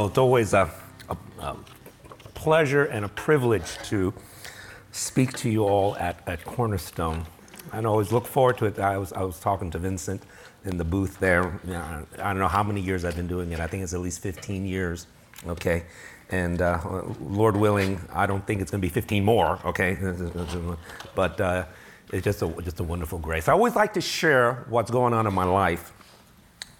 Well, it's always a, a, a, pleasure and a privilege to speak to you all at, at Cornerstone. I always look forward to it. I was, I was talking to Vincent in the booth there. I don't know how many years I've been doing it. I think it's at least 15 years. Okay. And uh, Lord willing, I don't think it's going to be 15 more. Okay. But uh, it's just a, just a wonderful grace. I always like to share what's going on in my life.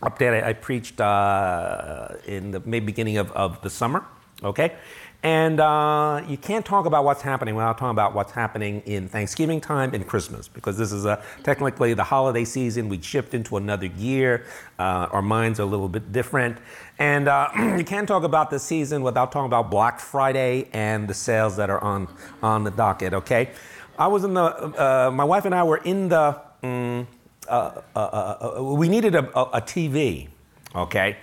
Up there, I, preached uh, in the beginning of, of the summer, okay? And uh, you can't talk about what's happening without talking about what's happening in Thanksgiving time and Christmas, because this is a, technically the holiday season. We shift into another year. Uh, our minds are a little bit different. And uh, you can't talk about the season without talking about Black Friday and the sales that are on, on the docket, okay? I was in the, uh, my wife and I were in the, um, uh, uh, uh, we needed a, a, a, TV, okay?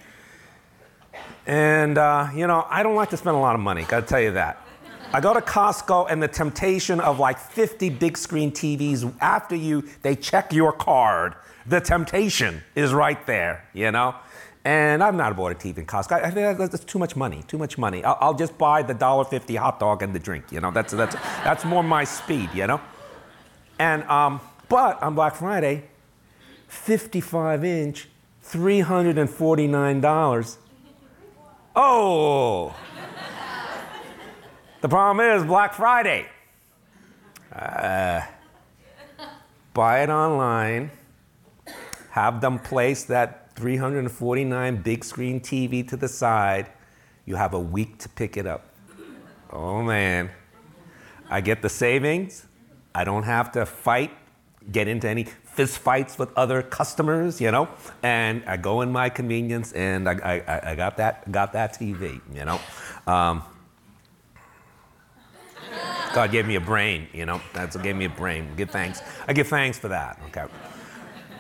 And, uh, you know, I don't like to spend a lot of money, gotta tell you that. I go to Costco and the temptation of like 50 big screen TVs after you, they check your card. The temptation is right there, you know? And I've not bought a TV in Costco. I that's too much money, too much money. I'll, I'll just buy the $1.50 hot dog and the drink, you know? That's, that's, that's more my speed, you know? And, um, but on Black Friday, 55 inch, $349. Oh! the problem is Black Friday. Uh, buy it online, have them place that 349 big screen TV to the side. You have a week to pick it up. Oh man. I get the savings. I don't have to fight, get into any fist fights with other customers, you know. And I go in my convenience, and I, I, I got that got that TV, you know. Um, God gave me a brain, you know. That's what gave me a brain. Give thanks. I give thanks for that. Okay.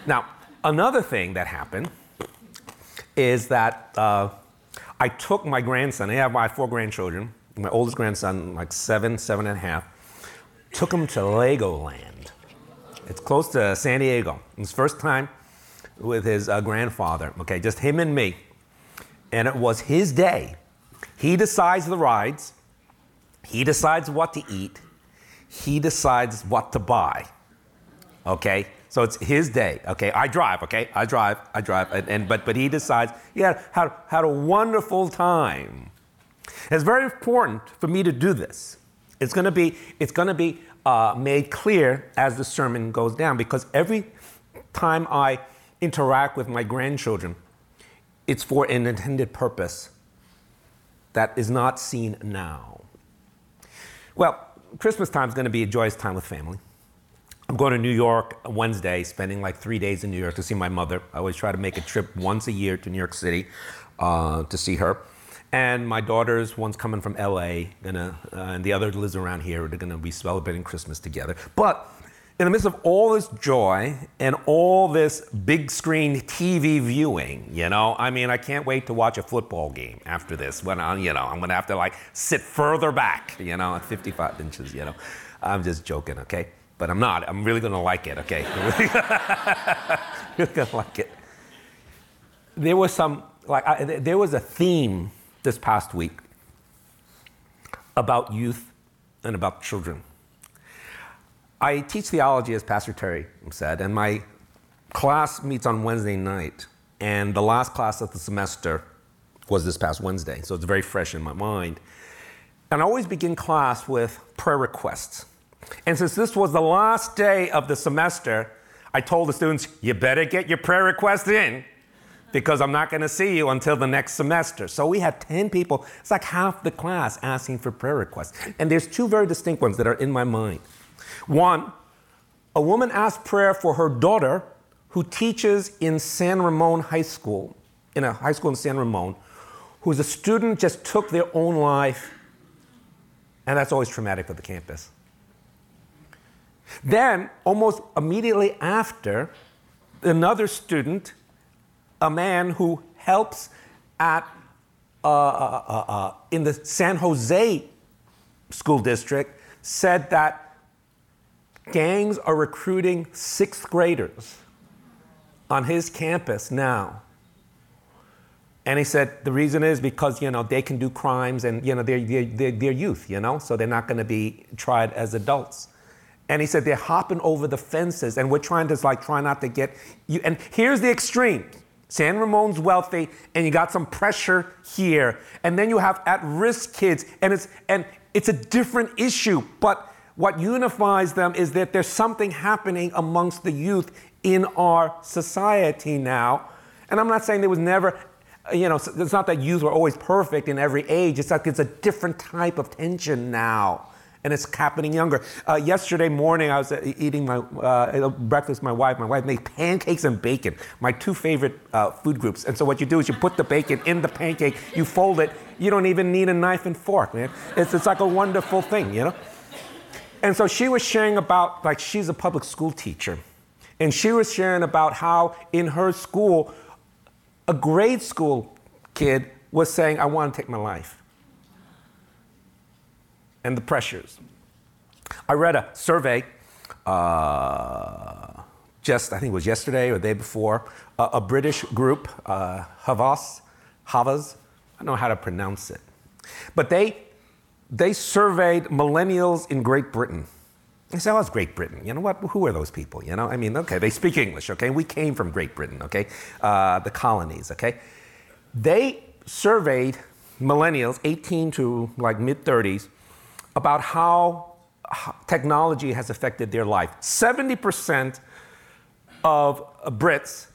Now, another thing that happened is that uh, I took my grandson, I have my four grandchildren, my oldest grandson, like seven, seven and a half, took him to Legoland. It's close to San Diego. His first time with his uh, grandfather, okay, just him and me. And it was his day. He decides the rides, he decides what to eat, he decides what to buy, okay? So it's his day. Okay, I drive. Okay, I drive. I drive. And, and but but he decides. Yeah, had had a wonderful time. It's very important for me to do this. It's to be it's to be uh, made clear as the sermon goes down because every time I interact with my grandchildren, it's for an intended purpose that is not seen now. Well, Christmas time is going to be a joyous time with family. I'm going to New York Wednesday, spending like three days in New York to see my mother. I always try to make a trip once a year to New York City uh, to see her. And my daughters, one's coming from LA, gonna, uh, and the other lives around here. They're gonna be celebrating Christmas together. But in the midst of all this joy and all this big screen TV viewing, you know, I mean, I can't wait to watch a football game after this. When I, you know, I'm gonna have to like sit further back, you know, at 55 inches, you know. I'm just joking, okay? but I'm not. I'm really gonna like it, okay? really gonna like it. There was some, like, I, there was a theme this past week about youth and about children. I teach theology, as Pastor Terry said, and my class meets on Wednesday night. And the last class of the semester was this past Wednesday, so it's very fresh in my mind. And I always begin class with prayer requests. And since this was the last day of the semester, I told the students, you better get your prayer requests in because I'm not going to see you until the next semester. So we had 10 people, it's like half the class asking for prayer requests. And there's two very distinct ones that are in my mind. One, a woman asked prayer for her daughter who teaches in San Ramon High School, in a high school in San Ramon, who's a student just took their own life, and that's always traumatic for the campus. Then, almost immediately after, another student, a man who helps at uh, uh, uh, uh, in the San Jose school district, said that gangs are recruiting sixth graders on his campus now. And he said the reason is because you know they can do crimes and you know they're, they're, they're youth, you know, so they're not going to be tried as adults. And he said they're hopping over the fences, and we're trying to like try not to get you. And here's the extreme: San Ramon's wealthy, and you got some pressure here, and then you have at-risk kids, and it's and it's a different issue. But what unifies them is that there's something happening amongst the youth in our society now. And I'm not saying there was never you know, it's not that youth were always perfect in every age. It's like it's a different type of tension now. And it's happening younger. Uh, yesterday morning, I was uh, eating my uh, breakfast my wife. My wife made pancakes and bacon, my two favorite uh, food groups. And so, what you do is you put the bacon in the pancake, you fold it, you don't even need a knife and fork, man. It's, it's like a wonderful thing, you know? And so, she was sharing about, like, she's a public school teacher. And she was sharing about how in her school, a grade school kid was saying, I want to take my life. And the pressures. I read a survey uh, just, I think it was yesterday or the day before, a British group, uh, Havas, Havas, I don't know how to pronounce it, but they, they surveyed millennials in Great Britain. They said, oh, it's Great Britain. You know what? Who are those people? You know, I mean, okay, they speak English, okay? We came from Great Britain, okay? Uh, the colonies, okay? They surveyed millennials, 18 to like mid 30s, about how technology has affected their life. 70% of Brits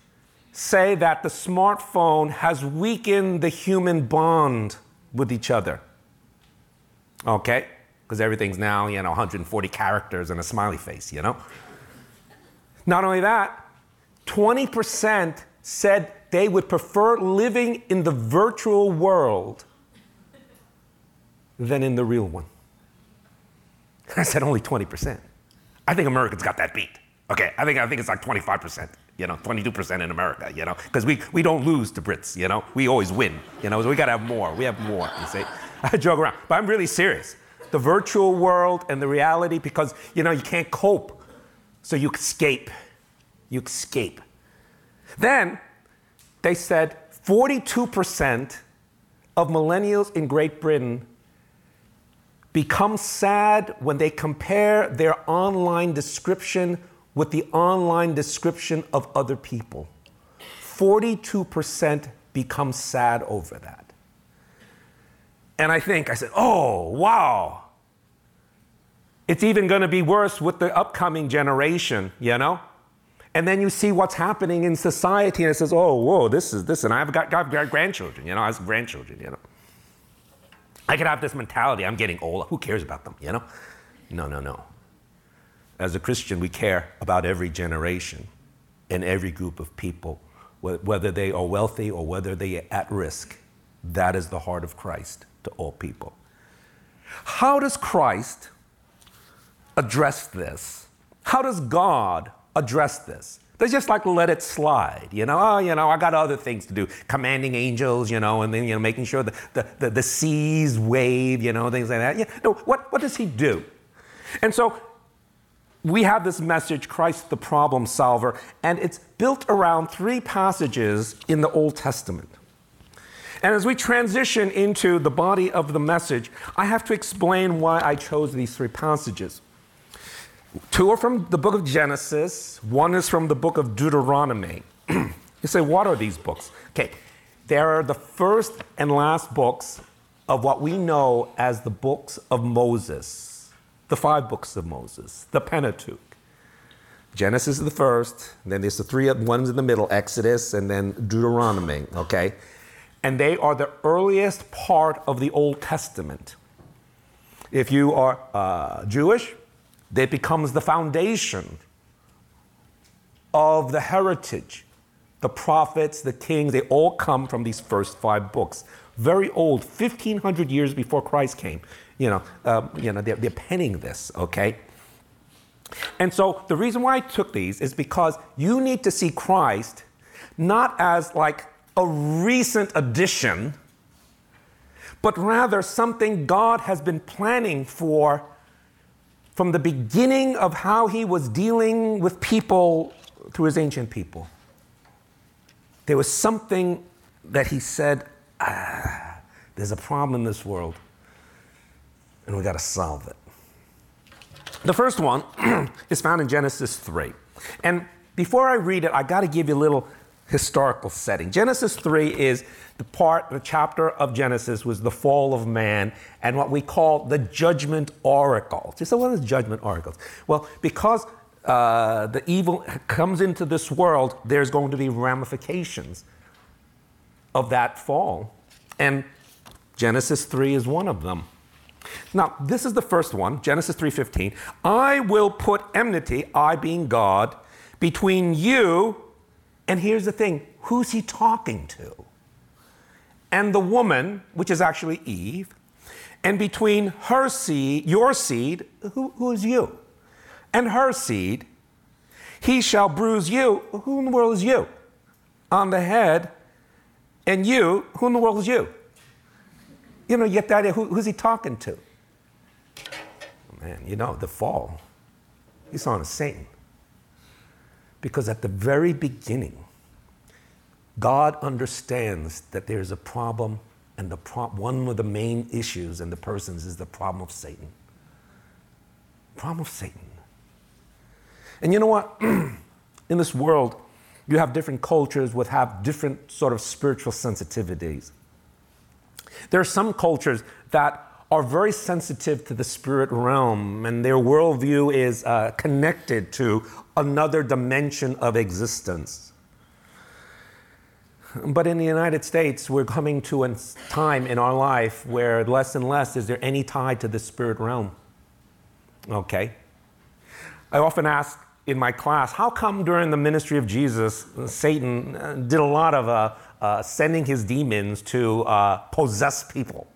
say that the smartphone has weakened the human bond with each other. Okay? because everything's now, you know, 140 characters and a smiley face, you know? Not only that, 20% said they would prefer living in the virtual world than in the real one. I said only 20%. I think Americans got that beat. Okay, I think I think it's like 25%, you know, 22% in America, you know, because we, we don't lose to Brits, you know, we always win, you know, so we gotta have more. We have more, you see. I joke around, but I'm really serious the virtual world and the reality because you know you can't cope. So you escape. You escape. Then they said 42% of millennials in Great Britain become sad when they compare their online description with the online description of other people. 42% become sad over that. And I think, I said, oh, wow. It's even going to be worse with the upcoming generation, you know? And then you see what's happening in society, and it says, oh, whoa, this is this. And I've got, got, got grandchildren, you know, I have grandchildren, you know. I could have this mentality, I'm getting old, who cares about them, you know? No, no, no. As a Christian, we care about every generation and every group of people, whether they are wealthy or whether they are at risk. That is the heart of Christ to all people. How does Christ address this? How does God address this? They just like let it slide, you know. Oh, you know, I got other things to do, commanding angels, you know, and then you know, making sure the, the, the, the seas wave, you know, things like that. Yeah, no, what, what does he do? And so we have this message, Christ the problem solver, and it's built around three passages in the Old Testament. And as we transition into the body of the message, I have to explain why I chose these three passages. Two are from the book of Genesis, one is from the book of Deuteronomy. you say, what are these books? Okay, they are the first and last books of what we know as the books of Moses, the five books of Moses, the Pentateuch. Genesis is the first, then there's the three ones in the middle, Exodus, and then Deuteronomy, okay? and they are the earliest part of the Old Testament. If you are uh, Jewish, that becomes the foundation of the heritage. The prophets, the kings, they all come from these first five books. Very old, 1500 years before Christ came. You know, uh, you know they're, they're penning this, okay? And so the reason why I took these is because you need to see Christ not as like a recent addition, but rather something God has been planning for from the beginning of how he was dealing with people through his ancient people. There was something that he said, ah, There's a problem in this world, and we got to solve it. The first one is found in Genesis 3. And before I read it, I got to give you a little historical setting. Genesis 3 is the part, the chapter of Genesis was the fall of man and what we call the judgment oracle. So, what is judgment oracles? Well, because uh, the evil comes into this world, there's going to be ramifications of that fall. And Genesis 3 is one of them. Now, this is the first one, Genesis 3:15. I will put enmity, I being God, between you and here's the thing, who's he talking to? And the woman, which is actually Eve, and between her seed, your seed, who, who is you? And her seed, he shall bruise you. Who in the world is you? On the head, and you, who in the world is you? You know, you get the idea, who, who's he talking to? Man, you know, the fall. He's on to Satan. Because at the very beginning, God understands that there's a problem, and the pro- one of the main issues in the persons is the problem of Satan. Problem of Satan. And you know what? in this world, you have different cultures with have different sort of spiritual sensitivities. There are some cultures that are very sensitive to the spirit realm, and their worldview is uh, connected to another dimension of existence. But in the United States, we're coming to a time in our life where less and less is there any tie to the spirit realm. Okay? I often ask in my class, how come during the ministry of Jesus, Satan uh, did a lot of uh, uh, sending his demons to uh, possess people?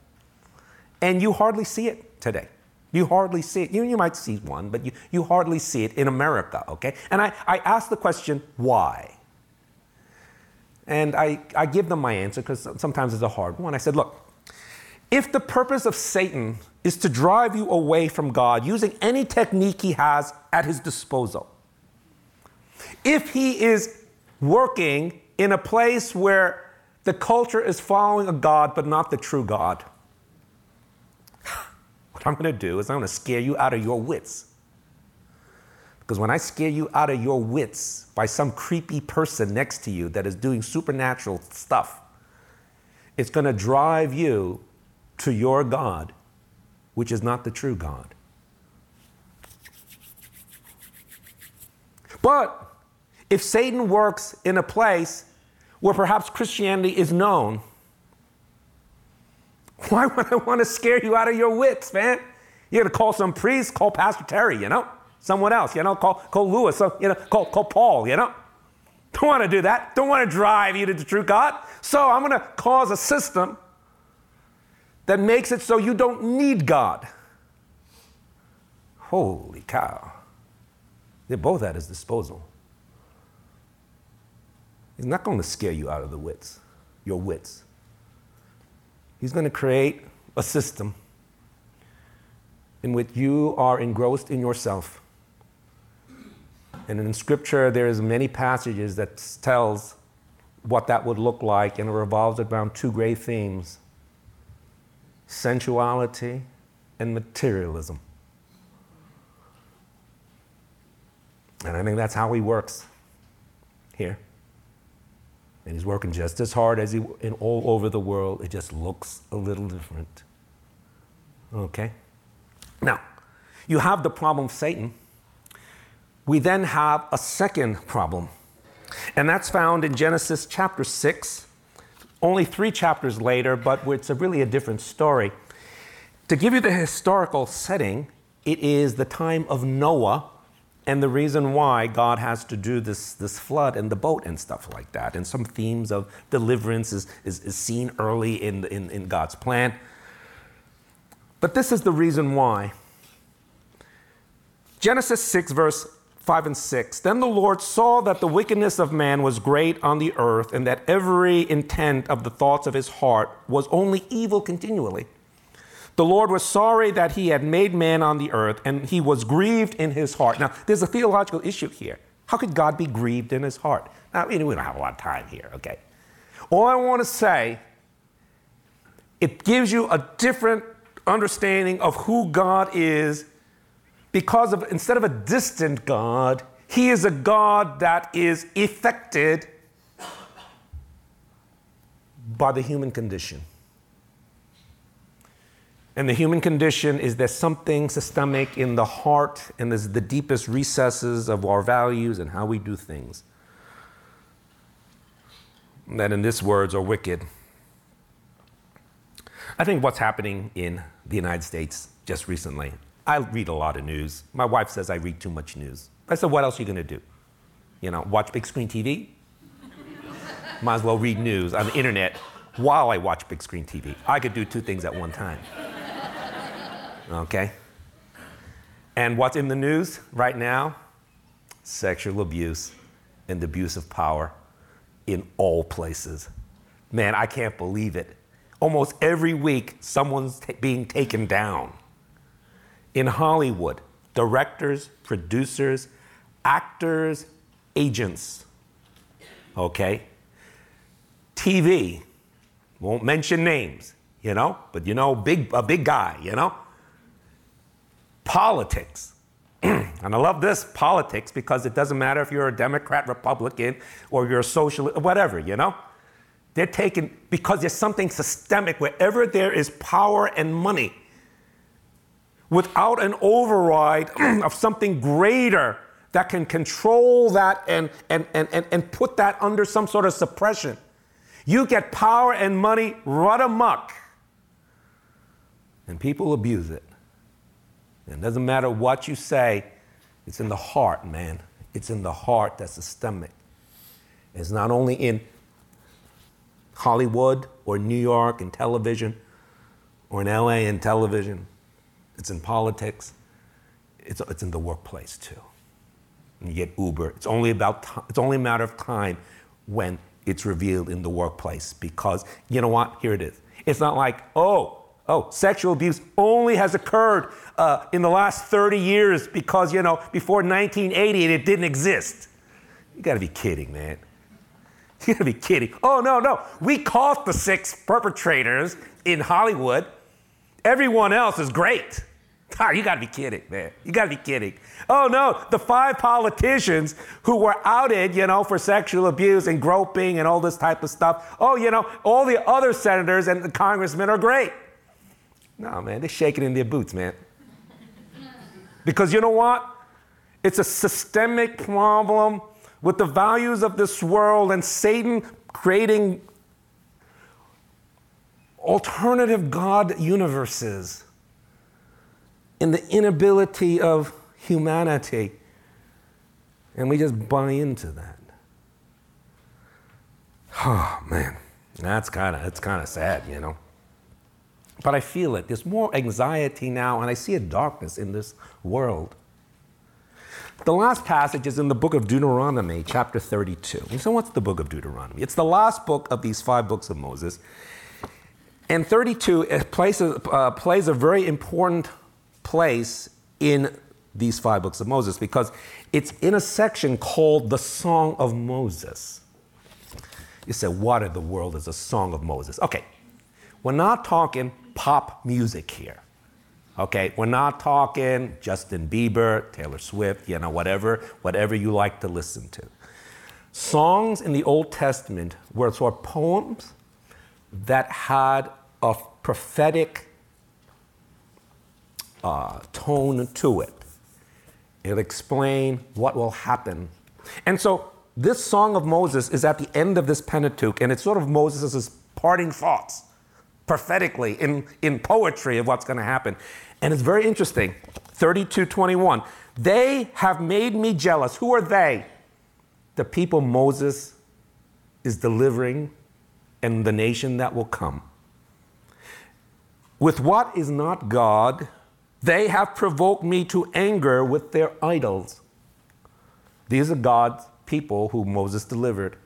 And you hardly see it today. You hardly see it. You, you might see one, but you, you hardly see it in America, okay? And I, I ask the question, why? And I, I give them my answer because sometimes it's a hard one. I said, look, if the purpose of Satan is to drive you away from God using any technique he has at his disposal, if he is working in a place where the culture is following a God but not the true God, I'm going to do is I'm going to scare you out of your wits. Because when I scare you out of your wits by some creepy person next to you that is doing supernatural stuff, it's going to drive you to your God, which is not the true God. But if Satan works in a place where perhaps Christianity is known, why would I want to scare you out of your wits, man? You're going to call some priest, call Pastor Terry, you know? Someone else, you know? Call, call Lewis, you know? Call, call Paul, you know? Don't want to do that. Don't want to drive you to the true God. So I'm going to cause a system that makes it so you don't need God. Holy cow. They're both at his disposal. He's not going to scare you out of the wits, your wits. He's going to create a system in which you are engrossed in yourself. And in scripture, there's many passages that tells what that would look like, and it revolves around two great themes sensuality and materialism. And I think that's how he works here. And he's working just as hard as he in all over the world. It just looks a little different. Okay? Now, you have the problem of Satan. We then have a second problem. And that's found in Genesis chapter 6, only three chapters later, but it's a really a different story. To give you the historical setting, it is the time of Noah and the reason why God has to do this, this flood and the boat and stuff like that. And some themes of deliverance is, is, is seen early in, in, in God's plan. But this is the reason why. Genesis 6, verse 5 and 6. Then the Lord saw that the wickedness of man was great on the earth, and that every intent of the thoughts of his heart was only evil continually. The Lord was sorry that he had made man on the earth, and he was grieved in his heart. Now, there's a theological issue here. How could God be grieved in his heart? Now, we don't have a lot of time here, okay? All I want to say, it gives you a different understanding of who God is because of instead of a distant God, he is a God that is affected by the human condition. And the human condition is there's something systemic in the heart and there's the deepest recesses of our values and how we do things. That, in this words, are wicked. I think what's happening in the United States just recently, I read a lot of news. My wife says I read too much news. I said, what else are you going to do? You know, watch big screen TV? Might as well read news on the internet while I watch big screen TV. I could do two things at one time. Okay? And what's in the news right now? Sexual abuse and abuse of power in all places. Man, I can't believe it. Almost every week, someone's t- being taken down. In Hollywood, directors, producers, actors, agents. Okay? TV, won't mention names, you know, but you know, big, a big guy, you know? Politics. and I love this politics because it doesn't matter if you're a Democrat, Republican, or you're a socialist, whatever, you know? They're taken because there's something systemic wherever there is power and money without an override of something greater that can control that and, and, and, and, and put that under some sort of suppression. You get power and money run amok, and people abuse it. And it doesn't matter what you say, it's in the heart, man. It's in the heart that's the stomach. It's not only in Hollywood or New York and television or in LA and television, it's in politics, it's, it's in the workplace too. And you get Uber. It's only, about t- it's only a matter of time when it's revealed in the workplace because you know what? Here it is. It's not like, oh, oh, sexual abuse only has occurred uh, in the last 30 years because, you know, before 1980 it didn't exist. You gotta be kidding, man. You gotta be kidding. Oh, no, no. We caught the six perpetrators in Hollywood. Everyone else is great. God, you gotta be kidding, man. You gotta be kidding. Oh no, the five politicians who were outed, you know, for sexual abuse and groping and all this type of stuff. Oh, you know, all the other senators and the congressmen are great. No, man, they're shaking in their boots, man. Because you know what? It's a systemic problem with the values of this world and Satan creating alternative God universes in the inability of humanity. And we just buy into that. Oh man, that's kind of that's kind of sad, you know. But I feel it. There's more anxiety now, and I see a darkness in this world. The last passage is in the book of Deuteronomy, chapter 32. You so what's the book of Deuteronomy? It's the last book of these five books of Moses. And 32 plays a, uh, plays a very important place in these five books of Moses because it's in a section called the Song of Moses. You say, what in the world is a Song of Moses? Okay, we're not talking pop music here. Okay, we're not talking Justin Bieber, Taylor Swift, you know, whatever, whatever you like to listen to. Songs in the Old Testament were sort of poems that had a prophetic uh, tone to it. It'll explain what will happen. And so this Song of Moses is at the end of this Pentateuch, and it's sort of Moses' parting thoughts prophetically in, in poetry of what's going to happen. And it's very interesting. 3221. They have made me jealous. Who are they? The people Moses is delivering and the nation that will come. With what is not God, they have provoked me to anger with their idols. These are God's people who Moses delivered.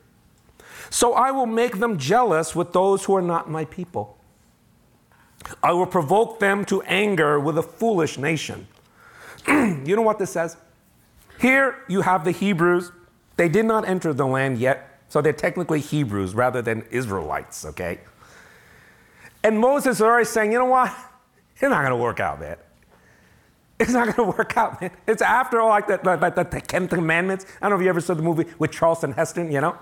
So I will make them jealous with those who are not my people. I will provoke them to anger with a foolish nation. you know what this says? Here you have the Hebrews. They did not enter the land yet. So they're technically Hebrews rather than Israelites, okay? And Moses is already saying, you know what? It's not going to work out, man. It's not going to work out, man. It's after all like the, like the, the Ten Commandments. I don't know if you ever saw the movie with Charlton Heston, you know?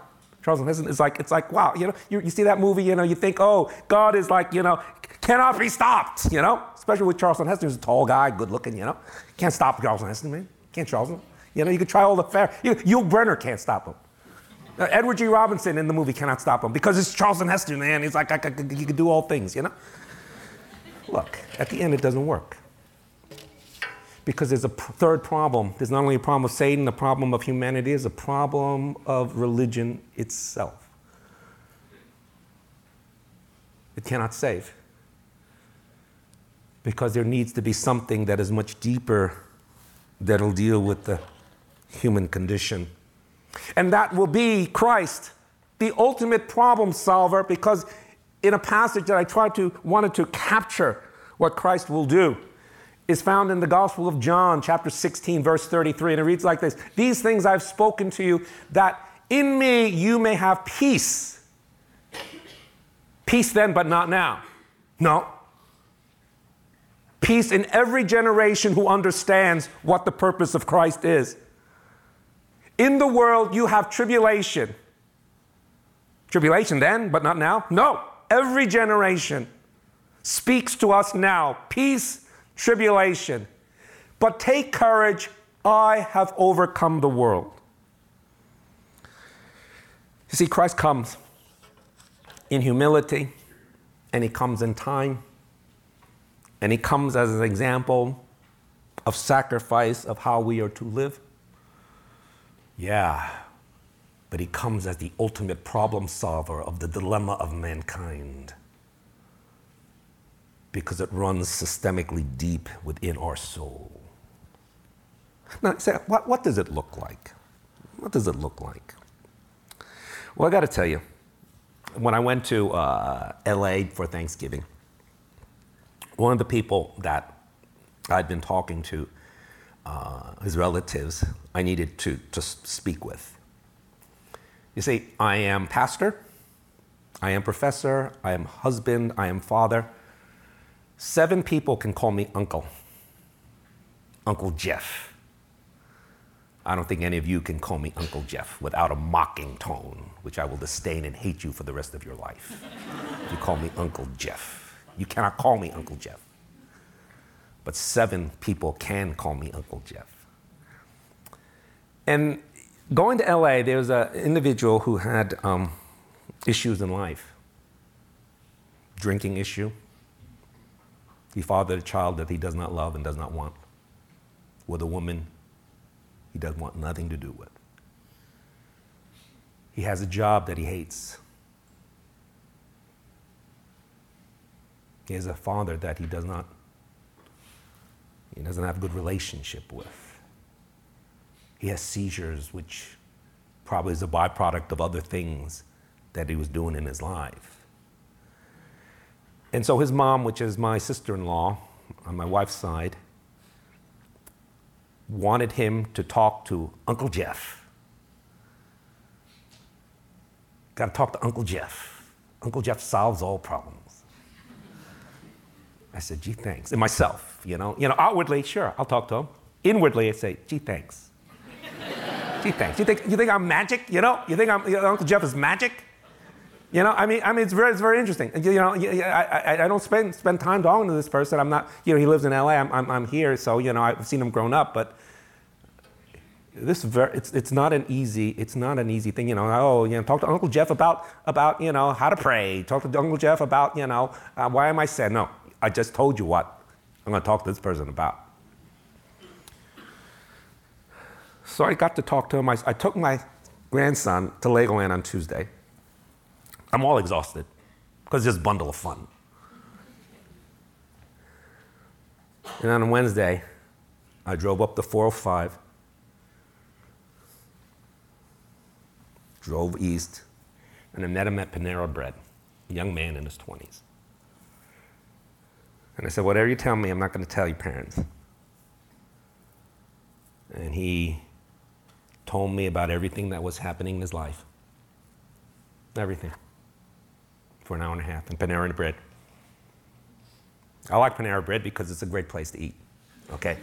Charlton Heston is like, it's like, wow, you know, you, you see that movie, you know, you think, oh, God is like, you know, cannot be stopped, you know? Especially with Charlton Heston, who's a tall guy, good looking, you know? Can't stop Charlton Heston, man. Can't Charlton. You know, you could try all the fair. You, Yul Brynner can't stop him. Uh, Edward G. Robinson in the movie cannot stop him because it's Charlton Heston, man. He's like, I, I, he can do all things, you know? Look, at the end, it doesn't work. Because there's a third problem. There's not only a problem of Satan, the problem of humanity is a problem of religion itself. It cannot save. Because there needs to be something that is much deeper that'll deal with the human condition. And that will be Christ, the ultimate problem solver, because in a passage that I tried to wanted to capture what Christ will do is found in the Gospel of John, chapter 16, verse 33. And it reads like this These things I've spoken to you, that in me you may have peace. Peace then, but not now. No. Peace in every generation who understands what the purpose of Christ is. In the world, you have tribulation. Tribulation then, but not now? No. Every generation speaks to us now peace, tribulation. But take courage, I have overcome the world. You see, Christ comes in humility, and he comes in time, and he comes as an example of sacrifice of how we are to live. Yeah, but he comes as the ultimate problem solver of the dilemma of mankind because it runs systemically deep within our soul. Now, say, what, what does it look like? What does it look like? Well, I got to tell you, when I went to uh, LA for Thanksgiving, one of the people that I'd been talking to uh, his relatives I needed to, to speak with. You see, I am pastor, I am professor, I am husband, I am father. Seven people can call me uncle. Uncle Jeff. I don't think any of you can call me Uncle Jeff without a mocking tone, which I will disdain and hate you for the rest of your life. you call me Uncle Jeff. You cannot call me Uncle Jeff but seven people can call me Uncle Jeff. And going to LA, there was an individual who had um, issues in life drinking issue. He fathered a child that he does not love and does not want, with a woman he does want nothing to do with. He has a job that he hates. He has a father that he does not he doesn't have a good relationship with. He has seizures, which probably is a byproduct of other things that he was doing in his life. And so his mom, which is my sister in law on my wife's side, wanted him to talk to Uncle Jeff. Got to talk to Uncle Jeff. Uncle Jeff solves all problems. I said, gee, thanks. And myself, you know, you know, outwardly, sure, I'll talk to him. Inwardly, I say, gee, thanks. gee, thanks. You think, you think I'm magic? You know, you think I'm, you know, Uncle Jeff is magic? You know, I mean, I mean, it's very, it's very interesting. You know, I, I, I don't spend, spend time talking to this person. I'm not, you know, he lives in LA. I'm, I'm, I'm here, so you know, I've seen him grown up. But this very, it's, it's not an easy, it's not an easy thing. You know, oh, you know, talk to Uncle Jeff about, about, you know, how to pray. Talk to Uncle Jeff about, you know, uh, why am I sad? No, I just told you what I'm going to talk to this person about. So I got to talk to him. I, I took my grandson to Legoland on Tuesday. I'm all exhausted because it's just a bundle of fun. And on Wednesday, I drove up the 405, drove east, and I met him at Panera Bread, a young man in his 20s. And I said, Whatever you tell me, I'm not going to tell your parents. And he told me about everything that was happening in his life. everything for an hour and a half, and Panera bread. I like Panera bread because it's a great place to eat. Okay.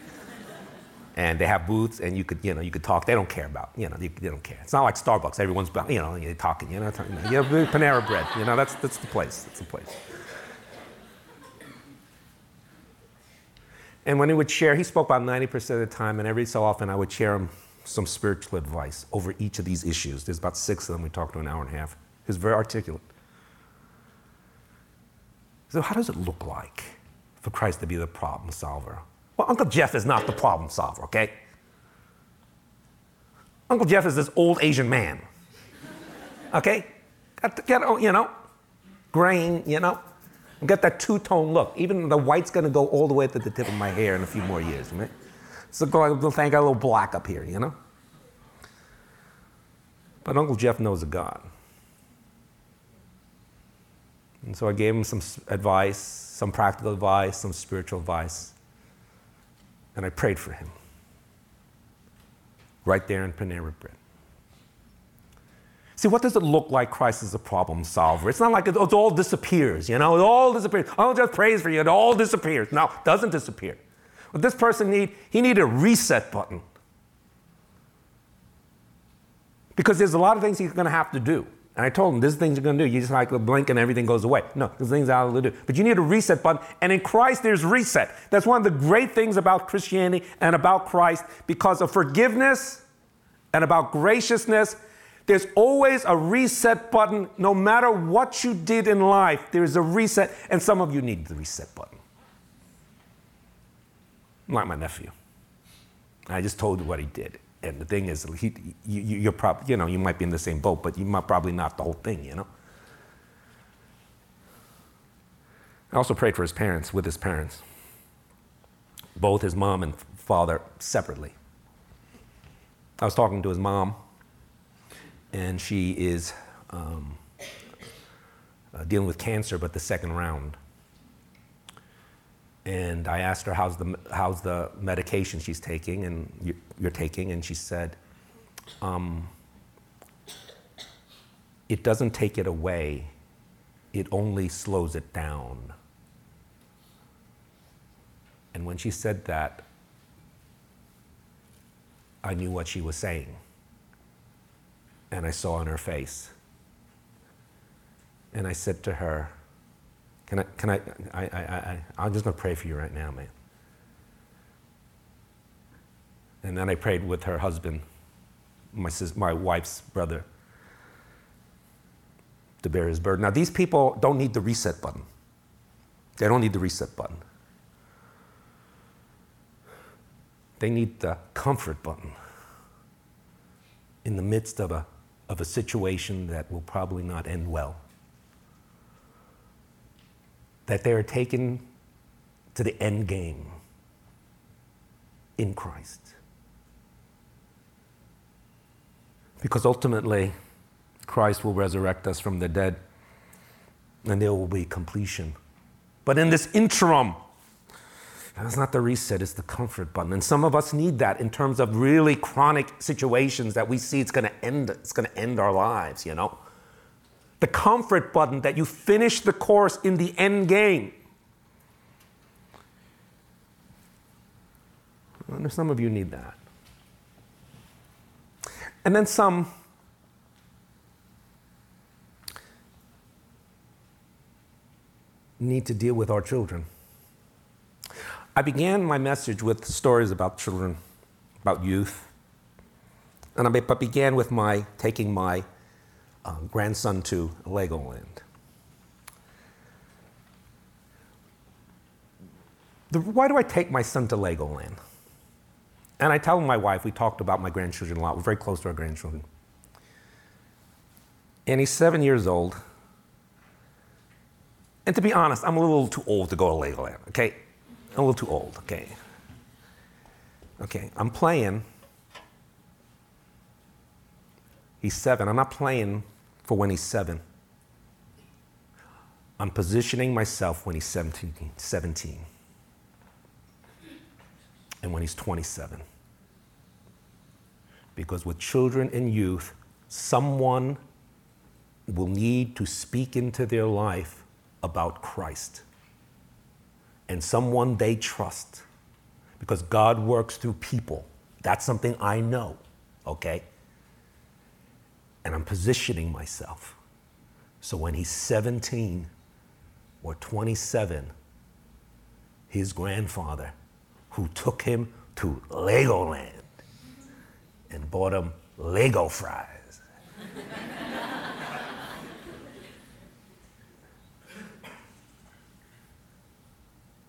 and they have booths, and you could, you know, you could talk. They don't care about, you know, they, they don't care. It's not like Starbucks. Everyone's, you know, you're talking. You know, talking, you know, Panera bread. You know, that's that's the place. That's the place. And when he would share, he spoke about 90% of the time, and every so often I would share him some spiritual advice over each of these issues. There's about six of them. We talked to an hour and a half. He was very articulate. So, how does it look like for Christ to be the problem solver? Well, Uncle Jeff is not the problem solver, okay? Uncle Jeff is this old Asian man, okay? Got to get, oh, you know, grain, you know, Get that two-tone look. Even the white's gonna go all the way to the tip of my hair in a few more years, right? So go thank a little black up here, you know? But Uncle Jeff knows a God. And so I gave him some advice, some practical advice, some spiritual advice. And I prayed for him. Right there in Panera Bread. See, what does it look like Christ is a problem solver? It's not like it, it all disappears, you know, it all disappears. I'll just praise for you, it all disappears. No, it doesn't disappear. What this person need, he need a reset button. Because there's a lot of things he's gonna have to do. And I told him, this is things you're gonna do. You just like blink and everything goes away. No, there's things have to do. But you need a reset button. And in Christ, there's reset. That's one of the great things about Christianity and about Christ because of forgiveness and about graciousness there's always a reset button. No matter what you did in life, there's a reset, and some of you need the reset button. Like my nephew. I just told you what he did. And the thing is, he, you, you're probably, you know, you might be in the same boat, but you might probably not the whole thing, you know? I also prayed for his parents, with his parents, both his mom and father separately. I was talking to his mom and she is um, uh, dealing with cancer, but the second round. And I asked her, how's the, how's the medication she's taking and you, you're taking? And she said, um, it doesn't take it away, it only slows it down. And when she said that, I knew what she was saying and I saw on her face. And I said to her, Can I, can I, I, I, I I'm just gonna pray for you right now, man. And then I prayed with her husband, my, sis, my wife's brother, to bear his burden. Now, these people don't need the reset button. They don't need the reset button. They need the comfort button in the midst of a of a situation that will probably not end well. That they are taken to the end game in Christ. Because ultimately, Christ will resurrect us from the dead and there will be completion. But in this interim, that's not the reset, it's the comfort button. And some of us need that in terms of really chronic situations that we see it's gonna end, it's gonna end our lives, you know? The comfort button that you finish the course in the end game. Some of you need that. And then some need to deal with our children. I began my message with stories about children, about youth. And I began with my taking my uh, grandson to Legoland. The, why do I take my son to Legoland? And I tell my wife, we talked about my grandchildren a lot. We're very close to our grandchildren. And he's seven years old. And to be honest, I'm a little too old to go to Legoland, okay? I'm a little too old, okay. Okay, I'm playing. He's seven. I'm not playing for when he's seven. I'm positioning myself when he's 17, 17 and when he's 27. Because with children and youth, someone will need to speak into their life about Christ and someone they trust because God works through people. That's something I know, okay? And I'm positioning myself. So when he's 17 or 27, his grandfather, who took him to Legoland and bought him Lego fries.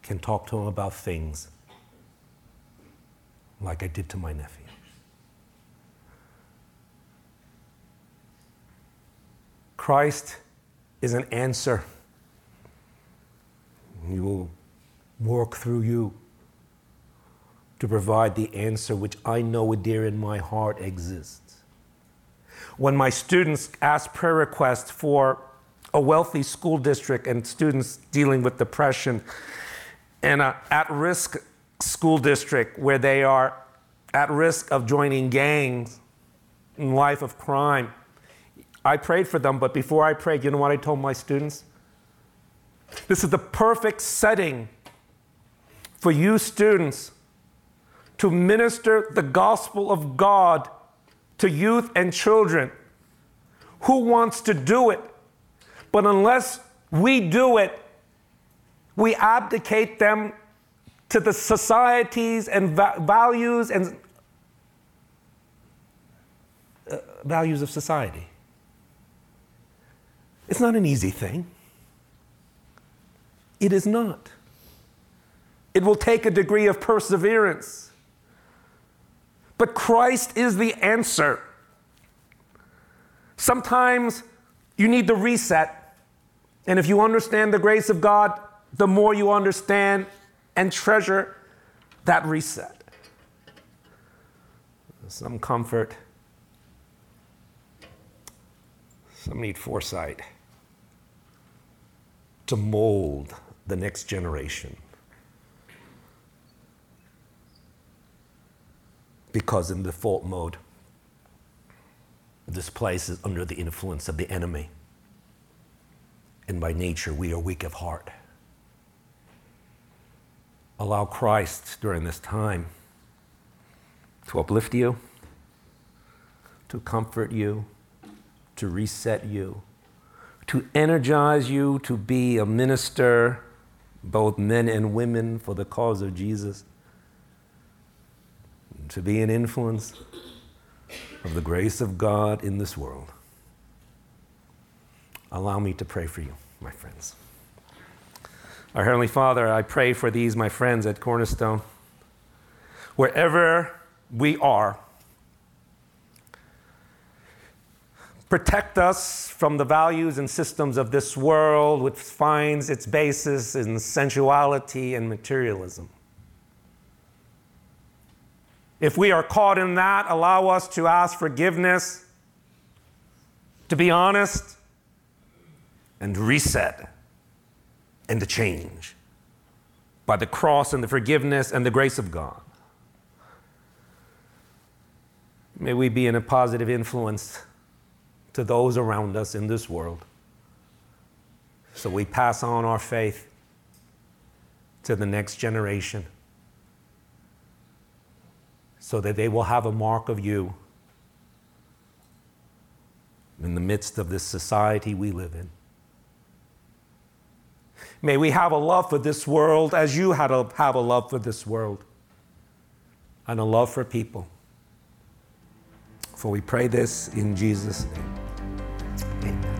can talk to him about things like I did to my nephew. Christ is an answer. He will work through you to provide the answer which I know dear in my heart exists. When my students ask prayer requests for a wealthy school district and students dealing with depression and an at risk school district where they are at risk of joining gangs in life of crime, I prayed for them, but before I prayed, you know what I told my students? This is the perfect setting for you students to minister the gospel of God to youth and children. Who wants to do it? But unless we do it, we abdicate them to the societies and va- values and uh, values of society. It's not an easy thing. It is not. It will take a degree of perseverance. But Christ is the answer. Sometimes you need the reset. And if you understand the grace of God, the more you understand and treasure that reset. Some comfort, some need foresight to mold the next generation. because in default mode, this place is under the influence of the enemy. And by nature, we are weak of heart. Allow Christ during this time to uplift you, to comfort you, to reset you, to energize you to be a minister, both men and women, for the cause of Jesus to be an influence of the grace of God in this world. Allow me to pray for you, my friends. Our Heavenly Father, I pray for these, my friends at Cornerstone. Wherever we are, protect us from the values and systems of this world, which finds its basis in sensuality and materialism. If we are caught in that, allow us to ask forgiveness, to be honest, and reset and to change by the cross and the forgiveness and the grace of God. May we be in a positive influence to those around us in this world. So we pass on our faith to the next generation so that they will have a mark of you in the midst of this society we live in. May we have a love for this world as you had a, have a love for this world and a love for people. For we pray this in Jesus' name. 给。